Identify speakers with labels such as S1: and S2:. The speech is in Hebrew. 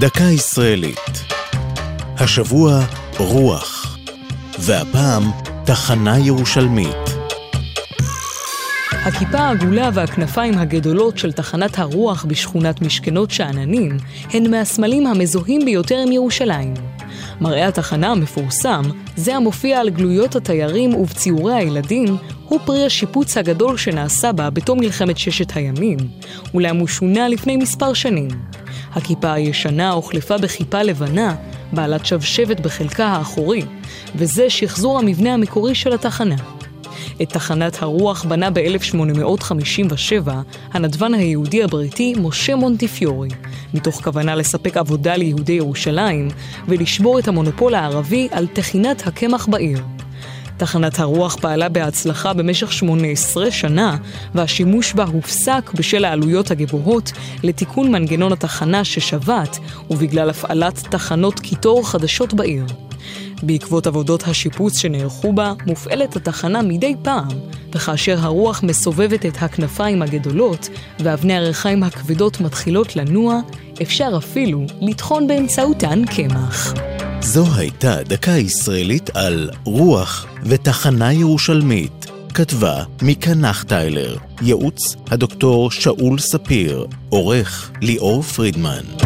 S1: דקה ישראלית. השבוע רוח, והפעם תחנה ירושלמית.
S2: הכיפה העגולה והכנפיים הגדולות של תחנת הרוח בשכונת משכנות שאננים הן מהסמלים המזוהים ביותר עם ירושלים. מראה התחנה המפורסם, זה המופיע על גלויות התיירים ובציורי הילדים, הוא פרי השיפוץ הגדול שנעשה בה בתום מלחמת ששת הימים, אולם הוא שונה לפני מספר שנים. הכיפה הישנה הוחלפה בכיפה לבנה, בעלת שבשבת בחלקה האחורי, וזה שחזור המבנה המקורי של התחנה. את תחנת הרוח בנה ב-1857 הנדבן היהודי הבריטי משה מונטיפיורי, מתוך כוונה לספק עבודה ליהודי ירושלים ולשבור את המונופול הערבי על טחינת הקמח בעיר. תחנת הרוח פעלה בהצלחה במשך 18 שנה, והשימוש בה הופסק בשל העלויות הגבוהות לתיקון מנגנון התחנה ששבת, ובגלל הפעלת תחנות קיטור חדשות בעיר. בעקבות עבודות השיפוץ שנערכו בה, מופעלת התחנה מדי פעם, וכאשר הרוח מסובבת את הכנפיים הגדולות ואבני הריחיים הכבדות מתחילות לנוע, אפשר אפילו לטחון באמצעותן קמח.
S1: זו הייתה דקה ישראלית על רוח ותחנה ירושלמית. כתבה מיקה נחטיילר, ייעוץ הדוקטור שאול ספיר, עורך ליאור פרידמן.